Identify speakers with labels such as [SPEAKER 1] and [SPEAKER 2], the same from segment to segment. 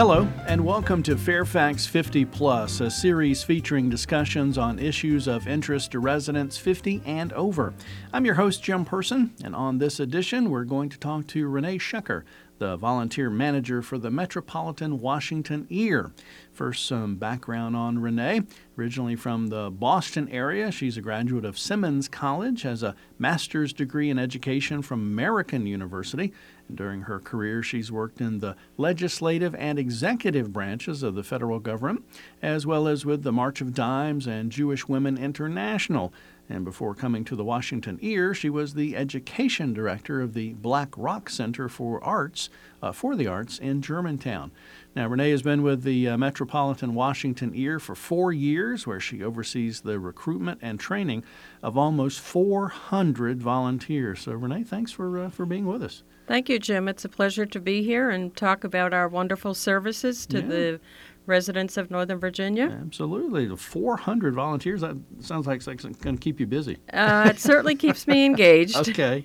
[SPEAKER 1] Hello, and welcome to Fairfax 50 Plus, a series featuring discussions on issues of interest to residents 50 and over. I'm your host, Jim Person, and on this edition, we're going to talk to Renee Schucker, the volunteer manager for the Metropolitan Washington EAR. First, some background on Renee. Originally from the Boston area, she's a graduate of Simmons College, has a master's degree in education from American University, And during her career, she's worked in the legislative and executive branches of the federal government, as well as with the March of Dimes and Jewish Women International. And before coming to the Washington EAR, she was the education director of the Black Rock Center for Arts, uh, for the Arts in Germantown. Now, Renee has been with the uh, Metropolitan Washington EAR for four years, where she oversees the recruitment and training of almost 400 volunteers. So, Renee, thanks for, uh, for being with us.
[SPEAKER 2] Thank you, Jim. It's a pleasure to be here and talk about our wonderful services to yeah. the residents of Northern Virginia.
[SPEAKER 1] Absolutely. The 400 volunteers, that sounds like it's going to keep you busy.
[SPEAKER 2] Uh, it certainly keeps me engaged.
[SPEAKER 1] okay.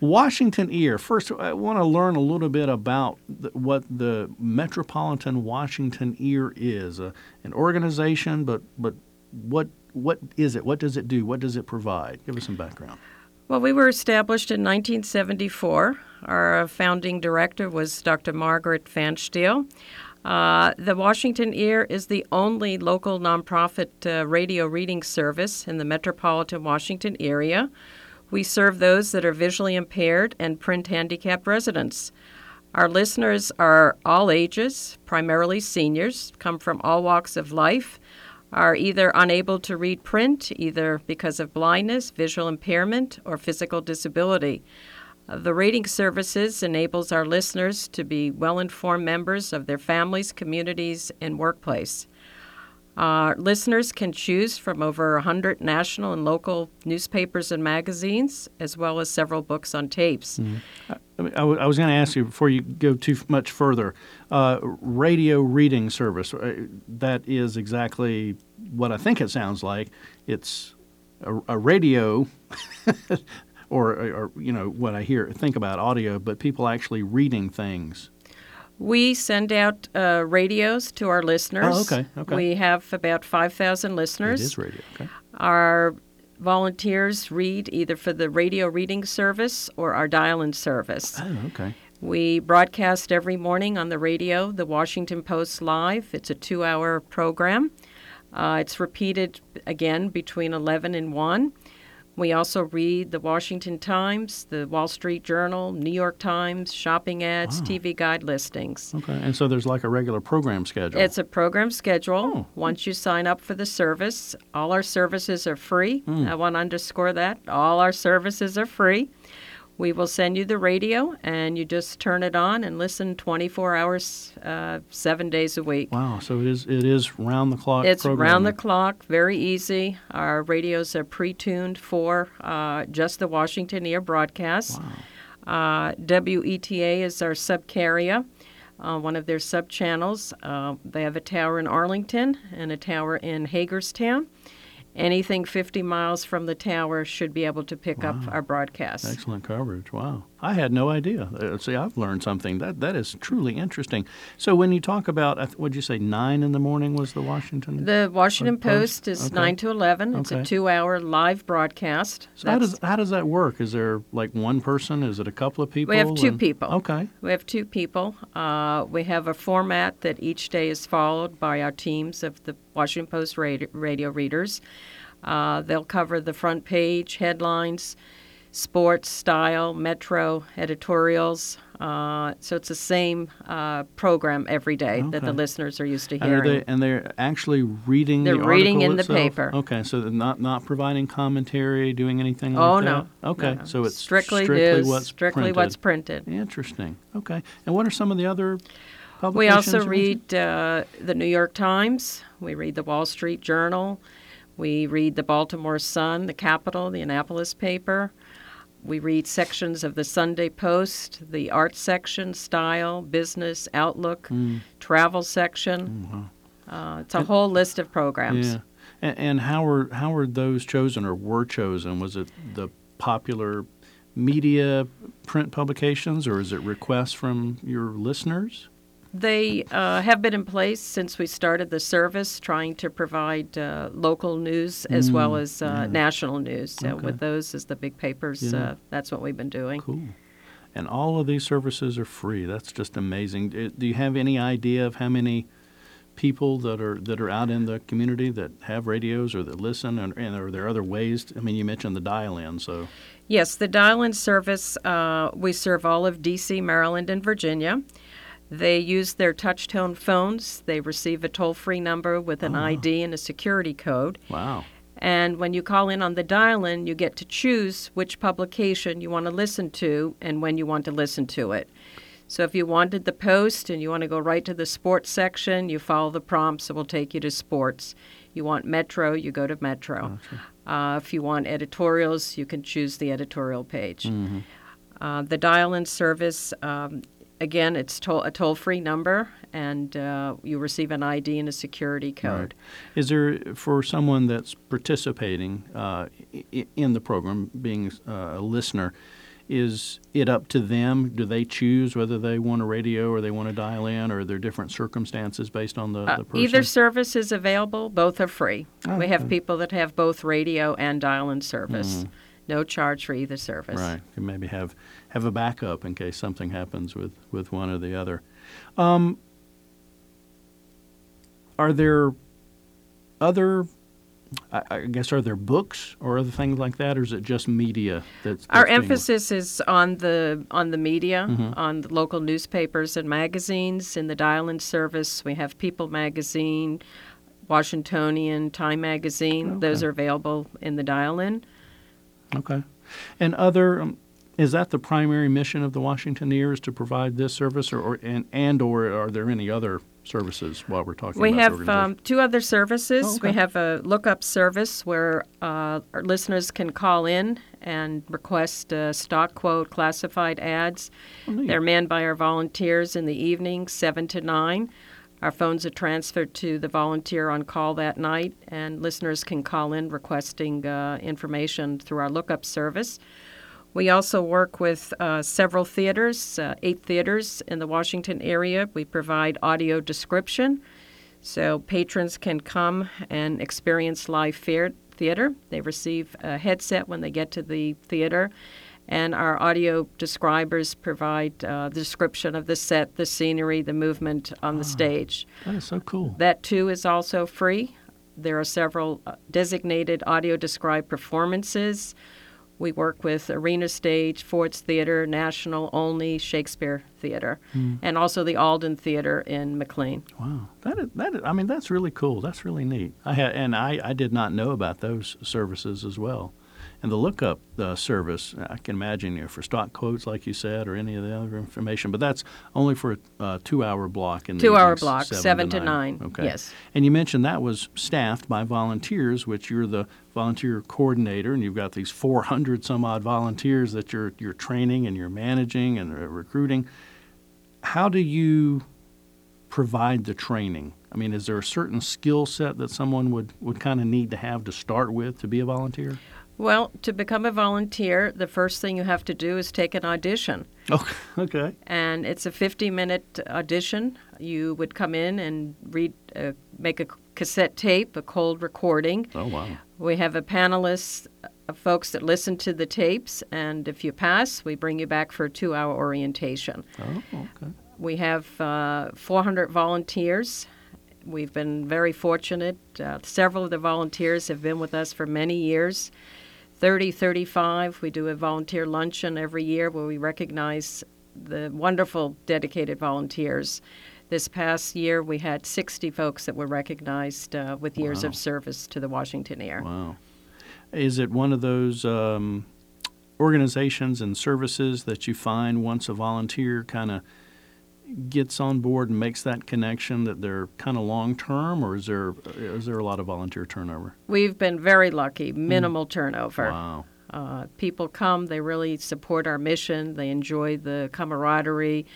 [SPEAKER 1] Washington EAR. First, I want to learn a little bit about the, what the Metropolitan Washington EAR is. Uh, an organization, but, but what, what is it? What does it do? What does it provide? Give us some background.
[SPEAKER 2] Well, we were established in 1974. Our founding director was Dr. Margaret Pfanstiehl. Uh, the Washington EAR is the only local nonprofit uh, radio reading service in the metropolitan Washington area. We serve those that are visually impaired and print handicapped residents. Our listeners are all ages, primarily seniors, come from all walks of life, are either unable to read print, either because of blindness, visual impairment, or physical disability. The rating services enables our listeners to be well-informed members of their families, communities, and workplace. Uh, listeners can choose from over 100 national and local newspapers and magazines, as well as several books on tapes.
[SPEAKER 1] W- I was going to ask you before you go too much further uh, radio reading service, uh, that is exactly what I think it sounds like. It's a, a radio or, or you know what I hear think about audio, but people actually reading things.
[SPEAKER 2] We send out uh, radios to our listeners.
[SPEAKER 1] Oh, okay, okay.
[SPEAKER 2] We have about 5,000 listeners.
[SPEAKER 1] It is radio, okay.
[SPEAKER 2] Our volunteers read either for the radio reading service or our dial-in service.
[SPEAKER 1] Oh, okay.
[SPEAKER 2] We broadcast every morning on the radio, the Washington Post Live. It's a two-hour program. Uh, it's repeated again between 11 and 1. We also read the Washington Times, the Wall Street Journal, New York Times, shopping ads, wow. TV guide listings.
[SPEAKER 1] Okay, and so there's like a regular program schedule.
[SPEAKER 2] It's a program schedule. Oh. Once you sign up for the service, all our services are free. Mm. I want to underscore that. All our services are free. We will send you the radio, and you just turn it on and listen 24 hours, uh, seven days a week.
[SPEAKER 1] Wow! So it is it is round the clock.
[SPEAKER 2] It's round the clock, very easy. Our radios are pre-tuned for uh, just the Washington EAR broadcast.
[SPEAKER 1] Wow.
[SPEAKER 2] Uh, WETA is our subcarrier. Uh, one of their sub channels. Uh, they have a tower in Arlington and a tower in Hagerstown anything 50 miles from the tower should be able to pick wow. up our broadcast.
[SPEAKER 1] Excellent coverage. Wow. I had no idea. Uh, see, I've learned something. That that is truly interesting. So when you talk about, what did you say, nine in the morning was the Washington?
[SPEAKER 2] The Washington Post, Post is okay. nine to eleven. It's okay. a two-hour live broadcast.
[SPEAKER 1] So how does how does that work? Is there like one person? Is it a couple of people?
[SPEAKER 2] We have two
[SPEAKER 1] and,
[SPEAKER 2] people.
[SPEAKER 1] Okay.
[SPEAKER 2] We have two people. Uh, we have a format that each day is followed by our teams of the Washington Post radio, radio readers. Uh, they'll cover the front page headlines sports, style, metro, editorials. Uh, so it's the same uh, program every day okay. that the listeners are used to hearing.
[SPEAKER 1] And, they, and they're actually reading.
[SPEAKER 2] They're
[SPEAKER 1] the
[SPEAKER 2] reading in
[SPEAKER 1] itself?
[SPEAKER 2] the paper.
[SPEAKER 1] Okay, so they're not not providing commentary, doing anything
[SPEAKER 2] oh,
[SPEAKER 1] like
[SPEAKER 2] that.
[SPEAKER 1] Oh no. Okay,
[SPEAKER 2] no.
[SPEAKER 1] so it's
[SPEAKER 2] strictly,
[SPEAKER 1] strictly
[SPEAKER 2] news,
[SPEAKER 1] what's
[SPEAKER 2] strictly
[SPEAKER 1] printed.
[SPEAKER 2] what's printed.
[SPEAKER 1] Interesting. Okay, and what are some of the other?
[SPEAKER 2] We also read uh, the New York Times. We read the Wall Street Journal. We read the Baltimore Sun, the Capital, the Annapolis paper. We read sections of the Sunday Post, the art section, style, business, outlook, mm. travel section. Mm, wow. uh, it's a and, whole list of programs.
[SPEAKER 1] Yeah. And, and how were how were those chosen or were chosen? Was it the popular media print publications or is it requests from your listeners?
[SPEAKER 2] They uh, have been in place since we started the service, trying to provide uh, local news as well as uh, national news. So,
[SPEAKER 1] Mm, Okay.
[SPEAKER 2] with those as the big papers,
[SPEAKER 1] Yeah.
[SPEAKER 2] uh, that's what we've been doing.
[SPEAKER 1] Cool. And all of these services are free. That's just amazing. Do you have any idea of how many people that are that are out in the community that have radios or that listen? And, and are there other ways? I mean, you mentioned the dial-in, so
[SPEAKER 2] Yes, the dial in service, uh, we serve all of D.C., Maryland, and Virginia. They use their touch tone phones. They receive a toll free number with an ID and a security code.
[SPEAKER 1] wow.
[SPEAKER 2] And when you call in on the dial in, you get to choose which publication you want to listen to and when you want to listen to it. So if you wanted the Post and you want to go right to the sports section, you follow the prompts, it will take you to sports. You want Metro, you go to Metro. Uh, if you want editorials, you can choose the editorial page. Uh, the dial in service, um, again, it's toll- a toll free number, and uh, you receive an ID and a security code. Right.
[SPEAKER 1] Is there for someone that's participating uh, in the program, being uh, a listener? Is it up to them? Do they choose whether they want a radio or they want to dial in, or are there different circumstances based on the,
[SPEAKER 2] Uh,
[SPEAKER 1] the person?
[SPEAKER 2] either service is available, both are free.
[SPEAKER 1] Oh,
[SPEAKER 2] we have
[SPEAKER 1] okay.
[SPEAKER 2] people that have both radio and dial in service. No charge for either service.
[SPEAKER 1] Right. You maybe have have a backup in case something happens with, with one or the other. Um, are there other? I, I guess are there books or other things like that, or is it just media? That's,
[SPEAKER 2] Our
[SPEAKER 1] that's being-
[SPEAKER 2] emphasis is on the on the media,
[SPEAKER 1] Mm-hmm.
[SPEAKER 2] on the local newspapers and magazines. In the dial-in service, we have People Magazine, Washingtonian, Time Magazine. Those are available in the dial-in.
[SPEAKER 1] Okay. And other. Um, is that the primary mission of the Washington Ear is to provide this service, or, or and, and or are there any other services while we're talking
[SPEAKER 2] We have um, two other services.
[SPEAKER 1] Oh, okay.
[SPEAKER 2] We have a lookup service where uh, our listeners can call in and request uh, stock quote classified ads.
[SPEAKER 1] Oh.
[SPEAKER 2] They're manned by our volunteers in the evening, 7 to 9. Our phones are transferred to the volunteer on call that night, and listeners can call in requesting uh, information through our lookup service. We also work with uh, several theaters, uh, eight theaters in the Washington area. We provide audio description, so patrons can come and experience live theater. They receive a headset when they get to the theater, and our audio describers provide uh, the description of the set, the scenery, the movement on the stage.
[SPEAKER 1] that is so cool.
[SPEAKER 2] That too is also free. There are several uh, designated audio described performances. We work with Arena Stage, Ford's Theater, National Olney, Shakespeare Theater, and also the Alden Theater in McLean.
[SPEAKER 1] Wow, that is, that is, I mean that's really cool. That's really neat. I had and I, I did not know about those services as well. And the lookup uh, service, I can imagine you know, for stock quotes, like you said, or any of the other information. But that's only for a uh, two-hour block in the
[SPEAKER 2] Two-hour block,
[SPEAKER 1] seven,
[SPEAKER 2] seven
[SPEAKER 1] to
[SPEAKER 2] to
[SPEAKER 1] nine.
[SPEAKER 2] nine,
[SPEAKER 1] Okay.
[SPEAKER 2] yes.
[SPEAKER 1] And you mentioned that was staffed by volunteers, which you're the volunteer coordinator, and you've got these 400 some odd volunteers that you're you're training and you're managing and uh, recruiting. How do you provide the training? I mean, is there a certain skill set that someone would, would kind of need to have to start with to be a volunteer?
[SPEAKER 2] Well, to become a volunteer, the first thing you have to do is take an audition.
[SPEAKER 1] Okay. Okay.
[SPEAKER 2] and it's a 50 minute audition. You would come in and read, uh, make a cassette tape, a cold recording.
[SPEAKER 1] Oh wow.
[SPEAKER 2] We have a panelist of folks that listen to the tapes, and if you pass, we bring you back for a two hour orientation.
[SPEAKER 1] Oh okay.
[SPEAKER 2] We have uh, 400 volunteers. We've been very fortunate. Uh, several of the volunteers have been with us for many years. 30, 35. We do a volunteer luncheon every year where we recognize the wonderful dedicated volunteers. This past year, we had 60 folks that were recognized uh, with years
[SPEAKER 1] Wow.
[SPEAKER 2] of service to the Washington Ear.
[SPEAKER 1] Wow. Is it one of those um, organizations and services that you find once a volunteer kind of gets on board and makes that connection that they're kind of long term, or is there is there a lot of volunteer turnover?
[SPEAKER 2] We've been very lucky, minimal turnover.
[SPEAKER 1] Wow.
[SPEAKER 2] Uh, people come, they really support our mission, they enjoy the camaraderie,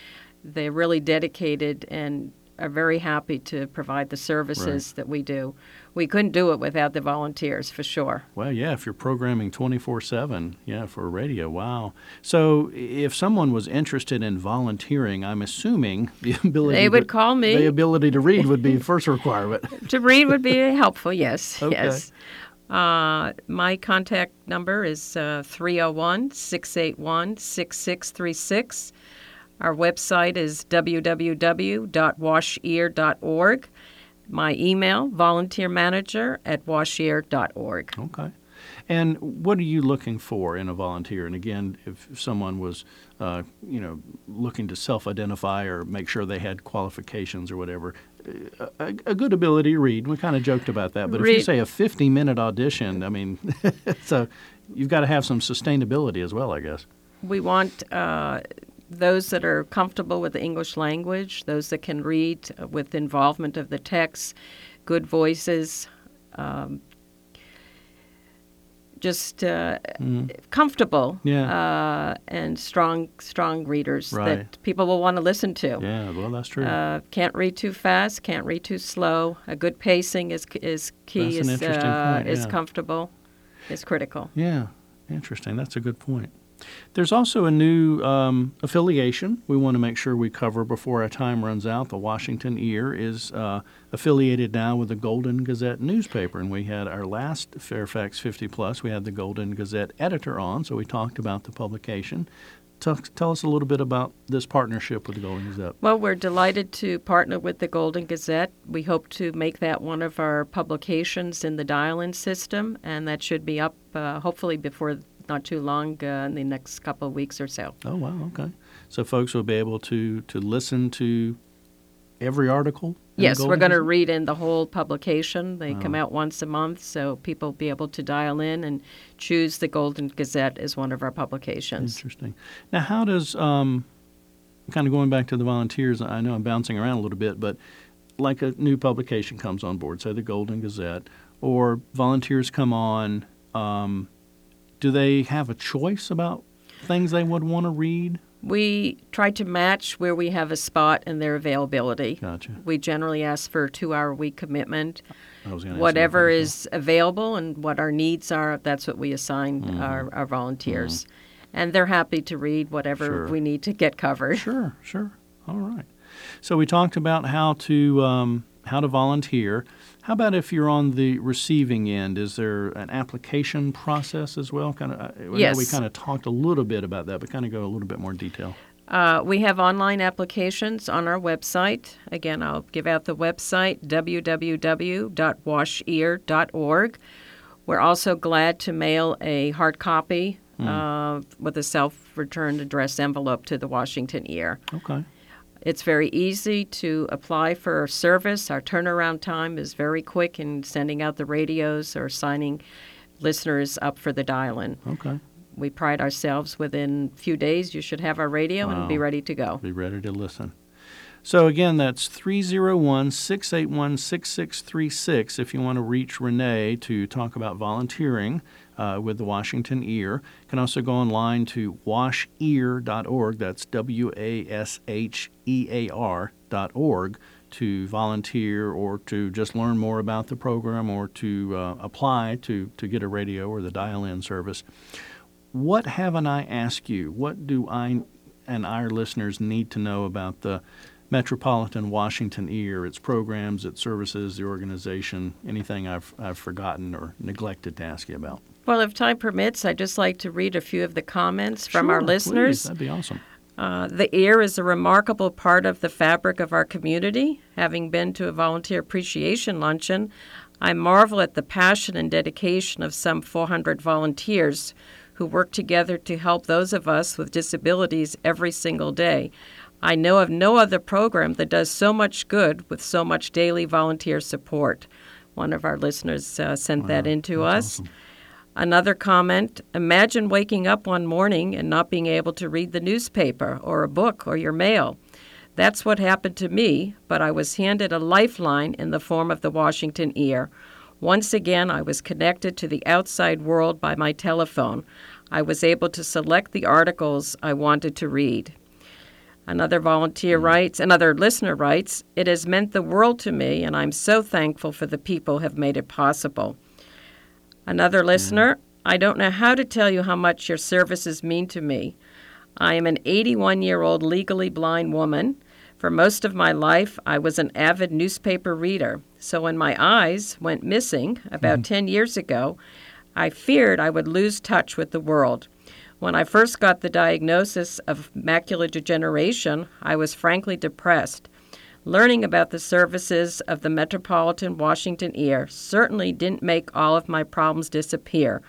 [SPEAKER 2] they're really dedicated, and are very happy to provide the services that we do. We couldn't do it without the volunteers, for sure.
[SPEAKER 1] Well, yeah, if you're programming 24 7, yeah, for radio, wow. So if someone was interested in volunteering, I'm assuming the ability
[SPEAKER 2] They would
[SPEAKER 1] to,
[SPEAKER 2] call me.
[SPEAKER 1] The ability to read would be first requirement.
[SPEAKER 2] to read would be helpful, yes.
[SPEAKER 1] Okay.
[SPEAKER 2] Yes. Uh, my contact number is uh, 301 681 6636. Our website is www.washear.org. My email, volunteermanager at washear.org.
[SPEAKER 1] Okay. And what are you looking for in a volunteer? And again, if someone was, uh, you know, looking to self-identify or make sure they had qualifications or whatever, uh, a, a good ability to read. We kind of joked about that, but if you say a 50-minute audition, I mean, so you've got to have some sustainability as well, I guess.
[SPEAKER 2] We want uh, those that are comfortable with the English language, those that can read with involvement of the text, good voices, um, just uh, comfortable
[SPEAKER 1] Mm-hmm. Yeah.
[SPEAKER 2] uh, and strong, strong readers
[SPEAKER 1] Right.
[SPEAKER 2] that people will want to listen to.
[SPEAKER 1] Yeah, well, that's true.
[SPEAKER 2] Uh, can't read too fast, can't read too slow. A good pacing is is key.
[SPEAKER 1] That's an
[SPEAKER 2] is
[SPEAKER 1] interesting
[SPEAKER 2] uh,
[SPEAKER 1] point,
[SPEAKER 2] is comfortable, is critical.
[SPEAKER 1] Yeah, interesting. That's a good point. There's also a new um, affiliation we want to make sure we cover before our time runs out. The Washington Ear is uh, affiliated now with the Golden Gazette newspaper, and we had our last Fairfax 50 Plus. We had the Golden Gazette editor on, so we talked about the publication. Tell, us a little bit about this partnership with the Golden Gazette.
[SPEAKER 2] Well, we're delighted to partner with the Golden Gazette. We hope to make that one of our publications in the dial-in system, and that should be up uh, hopefully before not too long uh, in the next couple of weeks or so.
[SPEAKER 1] Oh wow, okay. So folks will be able to to listen to every article.
[SPEAKER 2] Yes, we're going to read in the whole publication. They come
[SPEAKER 1] Oh.
[SPEAKER 2] out once a month, so people will be able to dial in and choose the Golden Gazette as one of our publications.
[SPEAKER 1] Interesting. Now, how does um, kind of going back to the volunteers? I know I'm bouncing around a little bit, but like a new publication comes on board, say the Golden Gazette, or volunteers come on. Um, do they have a choice about things they would want to read?
[SPEAKER 2] We try to match where we have a spot and their availability.
[SPEAKER 1] Gotcha.
[SPEAKER 2] We generally ask for a two-hour week commitment.
[SPEAKER 1] I was going to
[SPEAKER 2] Whatever is available and what our needs are, that's what we assign
[SPEAKER 1] Mm-hmm.
[SPEAKER 2] our, our volunteers. And they're happy to read whatever
[SPEAKER 1] Sure.
[SPEAKER 2] we need to get covered.
[SPEAKER 1] Sure, sure. All right. So we talked about how to um, how to volunteer. How about if you're on the receiving end? Is there an application process as well? Kind of. We
[SPEAKER 2] Yes.
[SPEAKER 1] kind of talked a little bit about that, but kind of go a little bit more detail.
[SPEAKER 2] Uh, we have online applications on our website. Again, I'll give out the website www.washear.org. We're also glad to mail a hard copy uh, with a self returned address envelope to the Washington Ear.
[SPEAKER 1] Okay.
[SPEAKER 2] It's very easy to apply for service. Our turnaround time is very quick in sending out the radios or signing listeners up for the dial in.
[SPEAKER 1] Okay.
[SPEAKER 2] We pride ourselves within a few days, you should have our radio and be ready to go.
[SPEAKER 1] Be ready to listen. So again, that's 301 681 6636 if you want to reach Renee to talk about volunteering uh, with the Washington Ear. You can also go online to washear.org. That's W A S H E A R.org, to volunteer or to just learn more about the program or to uh, apply to, to get a radio or the dial in service. What haven't I asked you? What do I and our listeners need to know about the Metropolitan Washington Ear, its programs, its services, the organization? Anything I've, I've forgotten or neglected to ask you about?
[SPEAKER 2] Well, if time permits, I'd just like to read a few of the comments from our
[SPEAKER 1] Sure,
[SPEAKER 2] listeners.
[SPEAKER 1] please, that'd be awesome.
[SPEAKER 2] Uh, the ear is a remarkable part of the fabric of our community. Having been to a volunteer appreciation luncheon, I marvel at the passion and dedication of some 400 volunteers who work together to help those of us with disabilities every single day. I know of no other program that does so much good with so much daily volunteer support. One of our listeners uh, sent that in to us.
[SPEAKER 1] awesome.
[SPEAKER 2] Another comment Imagine waking up one morning and not being able to read the newspaper or a book or your mail. That's what happened to me, but I was handed a lifeline in the form of the Washington Ear. Once again, I was connected to the outside world by my telephone. I was able to select the articles I wanted to read. Another volunteer hmm. writes, another listener writes, It has meant the world to me, and I'm so thankful for the people who have made it possible. Another mm. listener, I don't know how to tell you how much your services mean to me. I am an 81 year old legally blind woman. For most of my life, I was an avid newspaper reader. So when my eyes went missing about mm-hmm. 10 years ago, I feared I would lose touch with the world. When I first got the diagnosis of macular degeneration, I was frankly depressed. Learning about the services of the Metropolitan Washington Ear certainly didn't make all of my problems disappear,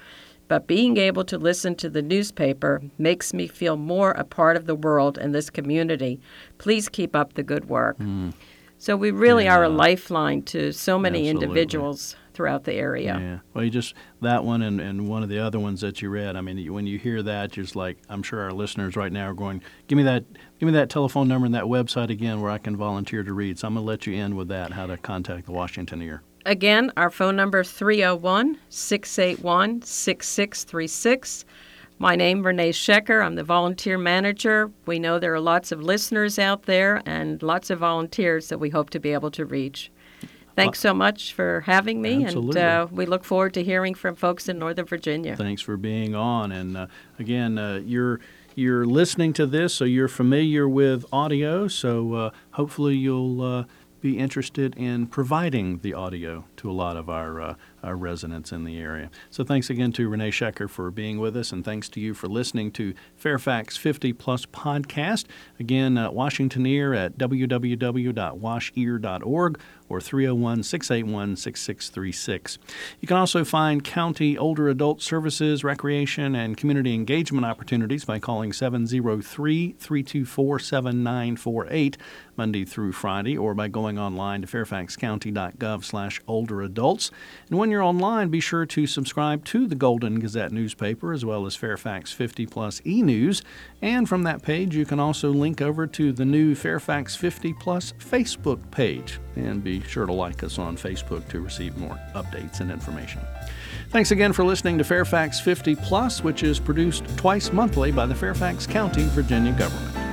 [SPEAKER 2] but being able to listen to the newspaper makes me feel more a part of the world and this community. Please keep up the good work. Mm. So we really are a lifeline to so many
[SPEAKER 1] Absolutely.
[SPEAKER 2] individuals throughout the area.
[SPEAKER 1] Yeah. Well, you just that one and, and one of the other ones that you read. I mean, when you hear that, you're just like, I'm sure our listeners right now are going, give me that, give me that telephone number and that website again where I can volunteer to read. So I'm going to let you end with that. How to contact the Washington Ear.
[SPEAKER 2] Again, our phone number 301 681 6636. My name is Renee Schecker. I'm the volunteer manager. We know there are lots of listeners out there and lots of volunteers that we hope to be able to reach. Thanks so much for having me,
[SPEAKER 1] Absolutely.
[SPEAKER 2] and uh, we look forward to hearing from folks in Northern Virginia.
[SPEAKER 1] Thanks for being on. And uh, again, uh, you're you're listening to this, so you're familiar with audio. So uh, hopefully you'll uh, be interested in providing the audio to a lot of our uh, our residents in the area. So thanks again to Renee Schecker for being with us, and thanks to you for listening to Fairfax 50 Plus podcast. Again, uh, Washington Ear at www.washear.org or 301 681 6636. You can also find county older adult services, recreation, and community engagement opportunities by calling 703 324 7948 Monday through Friday or by going online to fairfaxcounty.gov slash. And when you're online, be sure to subscribe to the Golden Gazette newspaper as well as Fairfax 50 Plus e News. And from that page, you can also link over to the new Fairfax 50 Plus Facebook page. And be sure to like us on Facebook to receive more updates and information. Thanks again for listening to Fairfax 50 Plus, which is produced twice monthly by the Fairfax County, Virginia government.